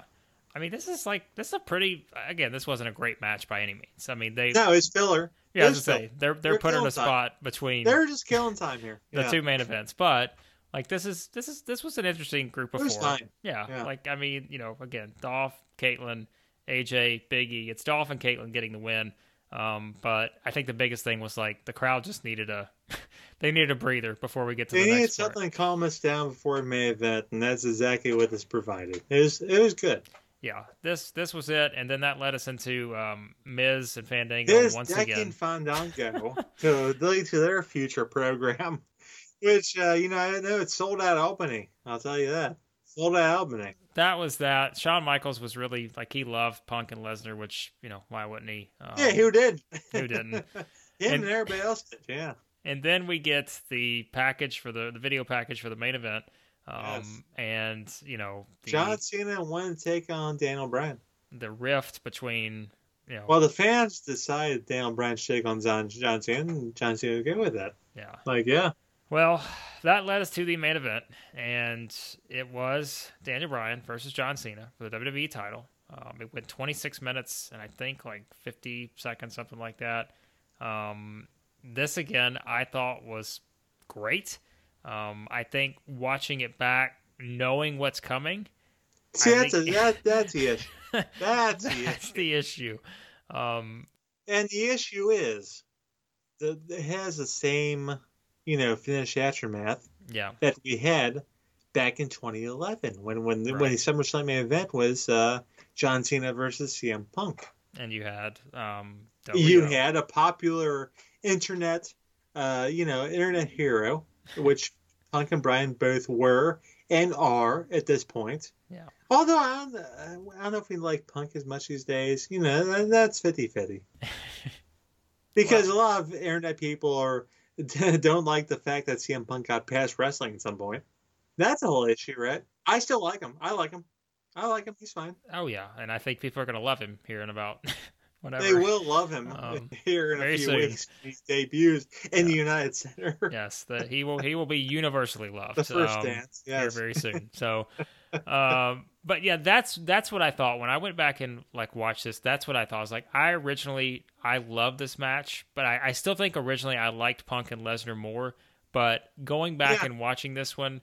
I mean, this is like this is a pretty. Again, this wasn't a great match by any means. I mean, they. No, it's filler. Yeah, I was say they're they're, they're put in a spot time. between. They're just killing time here. the yeah. two main events, but like this is this is this was an interesting group of it was four. Yeah, yeah, like I mean, you know, again, Dolph, Kaitlyn, AJ, Biggie. It's Dolph and Kaitlyn getting the win. Um, but I think the biggest thing was like the crowd just needed a they needed a breather before we get to They the needed part. something to calm us down before the main event, and that's exactly what this provided. It was it was good. Yeah, this this was it, and then that led us into um, Miz and Fandango This once again. Fandango to lead to their future program, which uh, you know I know it's sold out opening. I'll tell you that sold out opening. That was that. Shawn Michaels was really like he loved Punk and Lesnar, which you know why wouldn't he? Um, yeah, who did? who didn't? Him And- and, everybody else did. Yeah. And then we get the package for the the video package for the main event. Um, Yes. and you know the John Cena wanted to take on Daniel Bryan. the rift between you know Well, the fans decided Daniel Bryan should take on John, John Cena, and John Cena was good with that. yeah. Like, yeah. Well, that led us to the main event, and it was Daniel Bryan versus John Cena for the WWE title. Um, it went 26 minutes and I think like 50 seconds, something like that. Um, this again, I thought was great. Um, I think watching it back, knowing what's coming, See, that's, think- a, that, that's the issue. That's the issue. the issue. Um, And the issue is that it has the same, you know, finish aftermath yeah, that we had back in 2011 when when the, when Right. the SummerSlam event was uh, John Cena versus CM Punk. and you had um, You had a popular internet, uh, you know, internet hero, which Punk and Bryan both were and are at this point. Yeah. Although I don't, I don't know if we like Punk as much these days. You know, that's 50 50. Because a lot of internet people are don't like the fact that CM Punk got past wrestling at some point. That's a whole issue, right? I still like him. I like him. I like him. He's fine. Oh yeah, and I think people are gonna love him here in about whatever. They will love him Um, here in a few soon. weeks. when He debuts in the United Center. Yes, that he will he will be universally loved. the first um, dance. here Yes. very soon. So, um, but yeah, that's that's what I thought when I went back and like watched this. That's what I thought. I was like, I originally I loved this match, but I, I still think originally I liked Punk and Lesnar more. But going back Yeah. and watching this one,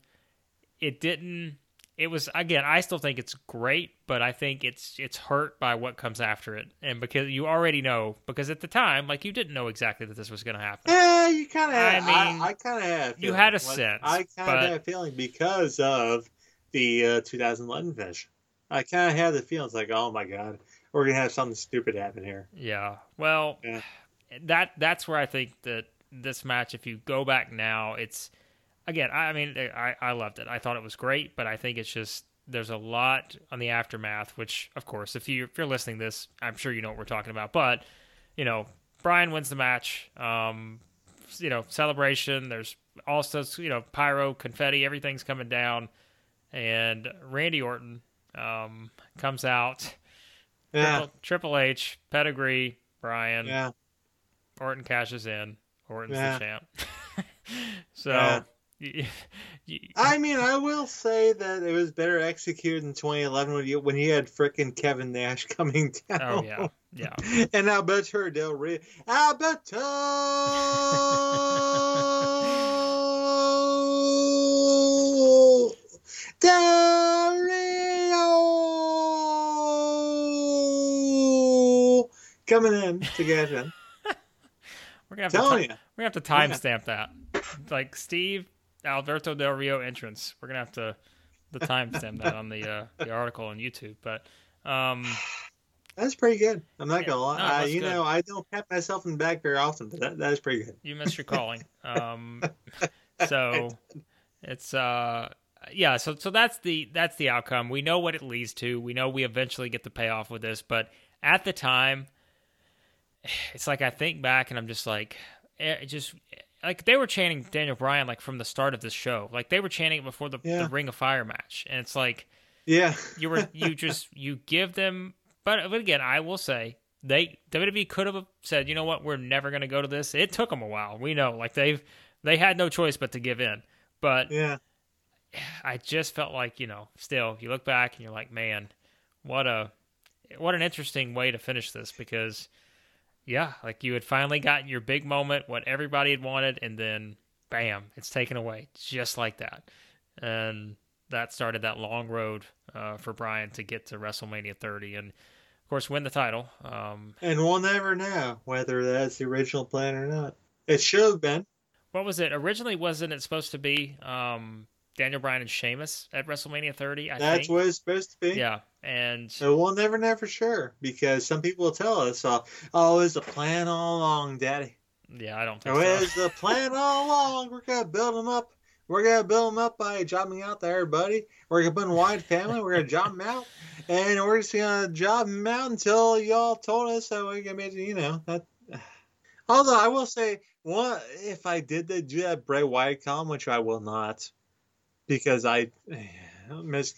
it didn't. It was again. I still think it's great, but I think it's it's hurt by what comes after it, and because you already know. Because at the time, like you didn't know exactly that this was going to happen. Yeah, you kind of. I I mean, I, kind of had. you feeling. had a sense, I kind of had a feeling because of the uh, 2011 finish. I kind of had the feeling it's like, oh my god, we're gonna have something stupid happen here. Yeah. Well, Yeah. that that's where I think that this match, if you go back now, it's again. I, I mean, I I loved it. I thought it was great, but I think it's just there's a lot on the aftermath. Which, of course, if you if you're listening to this, I'm sure you know what we're talking about. But you know, Bryan wins the match. Um, you know, celebration. There's also you know pyro, confetti, everything's coming down, and Randy Orton um, comes out. Yeah, Triple, Triple H, pedigree, Bryan, yeah. Orton cashes in. Orton's Yeah. the champ. so, Yeah. I mean, I will say that it was better executed in 2011 when you when you had frickin' Kevin Nash coming down. oh yeah, yeah. and Alberto Del Rio. Alberto Rio coming in to get him. We're gonna have to Telling ti- you. we're gonna have to timestamp that. Like Steve Alberto Del Rio entrance. We're gonna have to the timestamp that on the uh, the article on YouTube. But um, That's pretty good. I'm not Yeah, gonna lie. no, I, you good. know, I don't pat myself in the back very often, but that, that is pretty good. you missed your calling. Um, so it's uh yeah so so that's the that's the outcome. We know what it leads to. We know we eventually get the payoff with this but at the time it's like i think back and i'm just like eh, it just like they were chanting daniel bryan like from the start of this show. Like they were chanting it before the, Yeah. the ring of fire match. And it's like Yeah. you were you just you give them but, but again i will say they WWE could have said you know what? We're never going to go to this. It took them a while. We know. Like they've they had no choice but to give in. But yeah. I just felt like you know still you look back and you're like man what a what an interesting way to finish this because yeah like you had finally gotten your big moment what everybody had wanted and then bam it's taken away just like that and that started that long road uh, for Bryan to get to WrestleMania 30. And of course, win the title. Um, and we'll never know whether that's the original plan or not. It should have been. What was it originally? Wasn't it supposed to be um, Daniel Bryan and Sheamus at WrestleMania 30? I that's think. what it's supposed to be. Yeah, and So we'll never know for sure because some people will tell us, uh, "Oh, it's a plan all along, Daddy." yeah, I don't think Oh, so. it's the plan all along. We're gonna build them up. We're gonna build them up by jobbing out to everybody. We're gonna put in Wyatt family. We're gonna job them out, and we're just gonna job them out until y'all told us that we can make you know that. Although I will say, one if I did the, do that Bray Wyatt column, which I will not, because I miss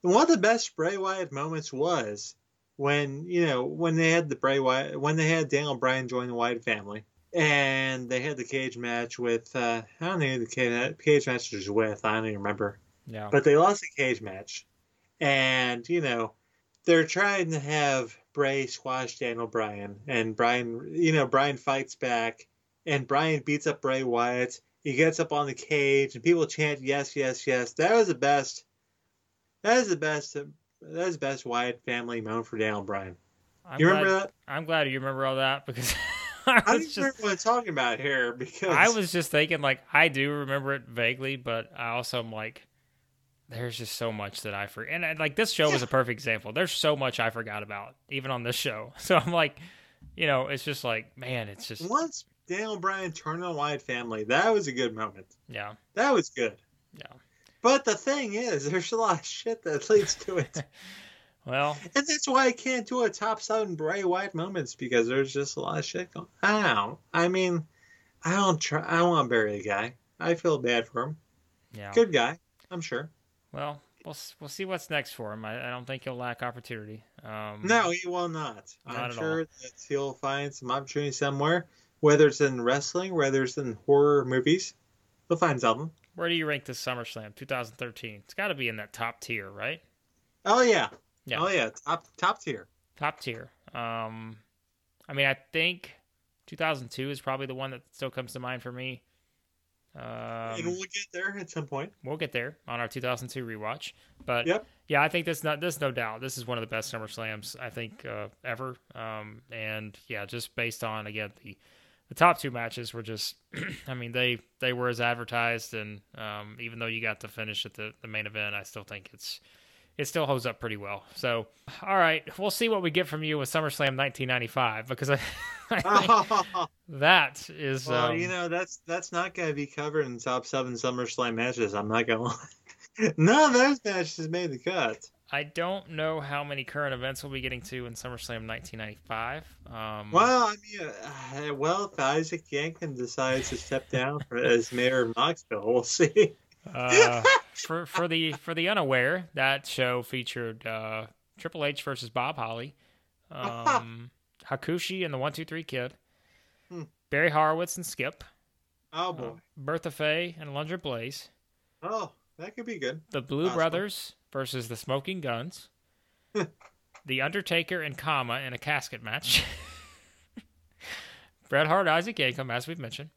one of the best Bray Wyatt moments was when you know when they had the Bray Wyatt when they had Daniel Bryan join the Wyatt family and they had the cage match with uh, I don't know who the cage, cage match was with I don't even remember. Yeah, but they lost the cage match and you know they're trying to have Bray squash Daniel Bryan and Bryan you know Bryan fights back and Bryan beats up Bray Wyatt he gets up on the cage and people chant yes yes yes that was the best that is the best that is the best Wyatt family moment for Daniel Bryan I'm you glad, remember that I'm glad you remember all that because I I was just what I'm talking about here because I was just thinking like I do remember it vaguely, but I also am like, there's just so much that I forget. And uh, like this show was a perfect example. There's so much I forgot about, even on this show. So I'm like, you know, it's just like, man, it's just once Daniel Bryan turning on Wyatt family, that was a good moment. yeah, That was good. yeah. But the thing is, there's a lot of shit that leads to it. Well, and that's why I can't do a top seven Bray Wyatt moments because there's just a lot of shit going I don't know. I mean, I don't try I don't want to bury the guy. I feel bad for him. yeah. Good guy, I'm sure. Well, we'll we'll see what's next for him. I, I don't think he'll lack opportunity. Um, No, he will not. Not I'm sure that he'll find some opportunity somewhere, whether it's in wrestling, whether it's in horror movies. He'll find something. Where do you rank this SummerSlam 2013? It's got to be in that top tier, right? Oh yeah. Yeah. Oh yeah. Top top tier. Top tier. Um, I mean, I think 2002 is probably the one that still comes to mind for me. and Um, we'll get there at some point. we'll get there on our 2002 rewatch, but Yep. yeah, I think this not this no doubt this is one of the best SummerSlams I think uh, ever. Um, and yeah, just based on again the the top two matches were just, I mean they they were as advertised, and um, even though you got to finish at the the main event, I still think it's it still holds up pretty well. So, all right, we'll see what we get from you with SummerSlam 1995 because I, I think that is well, um, you know that's that's not going to be covered in top seven SummerSlam matches. I'm not going to lie. None of those matches made the cut. I don't know how many current events we'll be getting to in SummerSlam 1995. Um, Well, I mean, uh, well, if Isaac Yankem decides to step down for, as mayor of Knoxville, we'll see. uh, for for the for the unaware, that show featured uh, Triple H versus Bob Holly, um, Hakushi and the One Two Three Kid, Hmm. Barry Horowitz and Skip, Oh uh, boy. Bertha Faye and Alundra Blaze, Oh, that could be good. the Blue Possible. Brothers versus the Smoking Guns, the Undertaker and Kama in a casket match, Bret Hart, Isaac Yankem, as we've mentioned.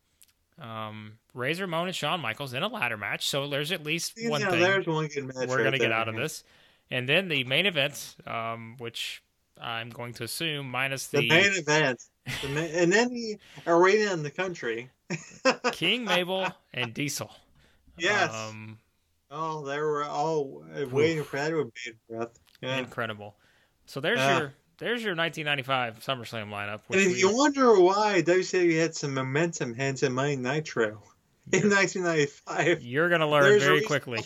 Um, Razor Ramon and Shawn Michaels in a ladder match, so there's at least You one thing one good match. we're right to get out of this. And then the main event, um, which I'm going to assume minus The, the, main event, the and then the arena in the country. King Mabel and Diesel. Yes. Um, Oh, they were all uh, waiting for that with bated breath. Yeah. incredible. So there's Ah. your there's your 1995 SummerSlam lineup. And if we, you wonder why WCW had some momentum hence in Monday Nitro in 1995, you're going to learn very quickly.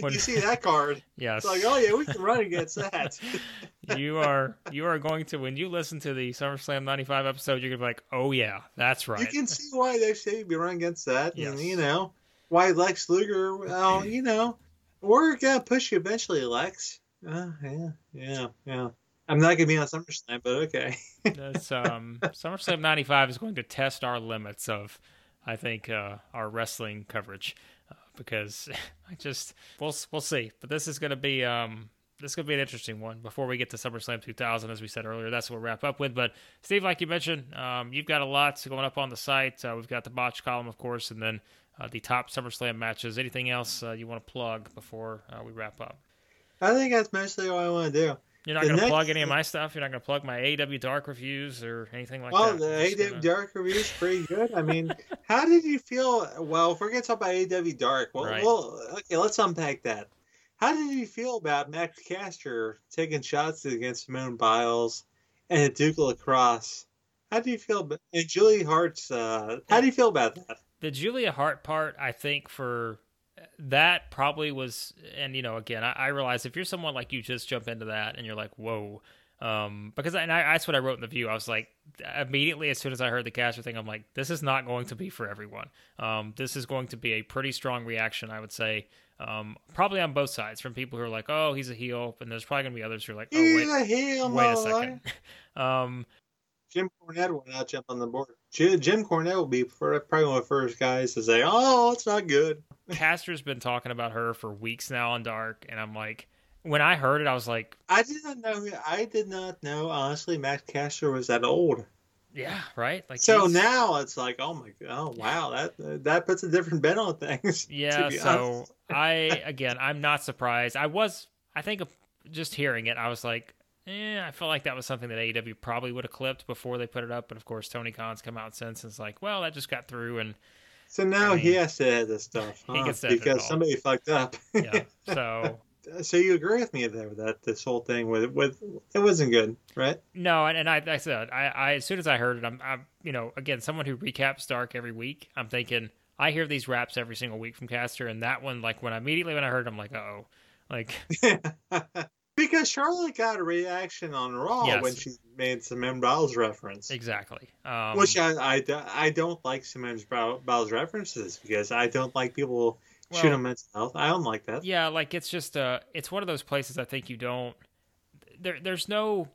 When- you see that card, Yes. it's like, oh yeah, we can run against that. you are you are going to when you listen to the SummerSlam 95 episode, you're going to be like, "Oh yeah, that's right." You can see why WCW would be running against that, Yes. and you know why Lex Luger. Well, you know, we're gonna push you eventually, Lex. Uh, yeah, yeah, yeah. I'm not gonna be on SummerSlam, but okay. That's um, SummerSlam '95 is going to test our limits of, I think, uh, our wrestling coverage, uh, because I just we'll we'll see. But this is going to be um, this is going to be an interesting one. Before we get to SummerSlam 2000, as we said earlier, that's what we'll wrap up with. But Steve, like you mentioned, um, you've got a lot going up on the site. Uh, we've got the botch column, of course, and then uh, the top SummerSlam matches. Anything else uh, you want to plug before uh, we wrap up? I think that's mostly what I want to do. You're not going to plug any of my stuff. You're not going to plug my AEW Dark reviews or anything like Well, that. Well, the AEW gonna- Dark reviews is pretty good. I mean, how did you feel? Well, if we're gonna talk about AEW Dark, well, Right. well, okay, let's unpack that. How did you feel about Max Caster taking shots against Simone Biles and Duke Lacrosse? How do you feel? About, and Julia Hart's. Uh, how do you feel about that? The Julia Hart part, I think for that probably was, and you know, again, I, I realize if you're someone like you just jump into that and you're like, whoa, um, because and I, that's what I wrote in the view. I was like, immediately as soon as I heard the caster thing, I'm like, this is not going to be for everyone. Um, this is going to be a pretty strong reaction, I would say. Um, probably on both sides from people who are like, oh, he's a heel, and there's probably gonna be others who are like, oh, He's wait, a heel, wait a second. um, Jim Cornette will not jump on the board. Jim Cornette will be probably one of the first guys to say, "Oh, it's not good." Caster's been talking about her for weeks now on Dark, and I'm like, when I heard it, I was like, I did not know. I did not know honestly. Max Caster was that old. yeah, right. Like so he's- now it's like, oh my, god oh wow, that that puts a different bent on things. Yeah, so. I again, I'm not surprised. I was, I think, just hearing it, I was like, eh, I felt like that was something that AEW probably would have clipped before they put it up. And of course, Tony Khan's come out since and it's like, well, that just got through, and So now I he has to edit this stuff huh? gets to edit it because somebody fucked up. yeah. So so you agree with me there that this whole thing with with it wasn't good, right? no, and, and I, I said, I, I as soon as I heard it, I'm, I'm, you know, again, someone who recaps Dark every week, I'm thinking. I hear these raps every single week from Caster, and that one, like when I immediately when I heard, it, I'm like, oh, like because Charlotte got a reaction on Raw Yes. when she made Simone Biles reference. exactly. Um, Which I, I, I don't like Simone Biles references because I don't like people well, shoot on mental health. I don't like that. Yeah, like it's just uh it's one of those places I think you don't there there's no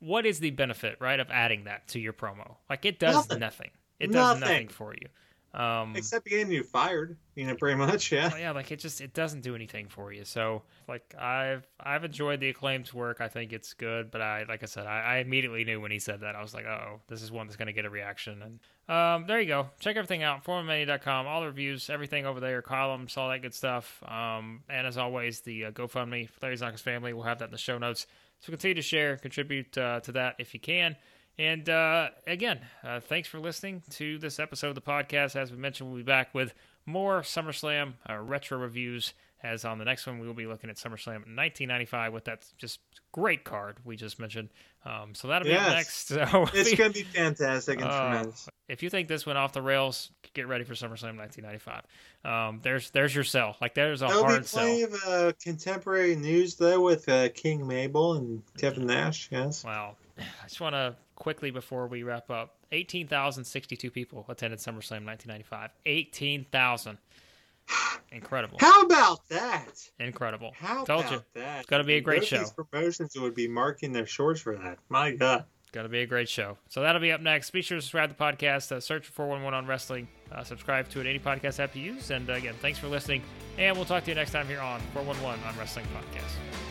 what is the benefit, right, of adding that to your promo? Like it does Nothing. nothing. It does Nothing. nothing for you. Um Except getting you fired, you know, pretty much, yeah. yeah, like it just it doesn't do anything for you. So like I've I've enjoyed the acclaimed work. I think it's good, but I like I said, I, I immediately knew when he said that. I was like, oh, this is one that's gonna get a reaction. And um there you go. Check everything out, 411mania.com, all the reviews, everything over there, columns, all that good stuff. Um and as always, the uh, GoFundMe for Larry Csonka's family, we'll have that in the show notes. So continue to share, contribute uh, to that if you can. And uh, again, uh, thanks for listening to this episode of the podcast. As we mentioned, we'll be back with more SummerSlam uh, retro reviews. As on the next one, we will be looking at SummerSlam 1995 with that just great card we just mentioned. Um, so that'll be up next. So It's going to be fantastic and Oh, tremendous. if you think this went off the rails, get ready for SummerSlam 1995. Um, there's there's your sell. Like there's a There'll be hard sell. plenty of uh, contemporary news, though, with uh, King Mabel and Kevin Nash, yes. Wow. I just want to quickly before we wrap up 18,062 people attended SummerSlam 1995. 18,000. Incredible. How about that? Incredible. How Told about you. that? It's gotta be a great Both show. These promotions would be marking their shorts for that. My God. Going to be a great show. So that'll be up next. Be sure to subscribe to the podcast. Uh, search for 411 on Wrestling. Uh, subscribe to it any podcast app you use. And uh, again, thanks for listening. And we'll talk to you next time here on 411 on Wrestling Podcast.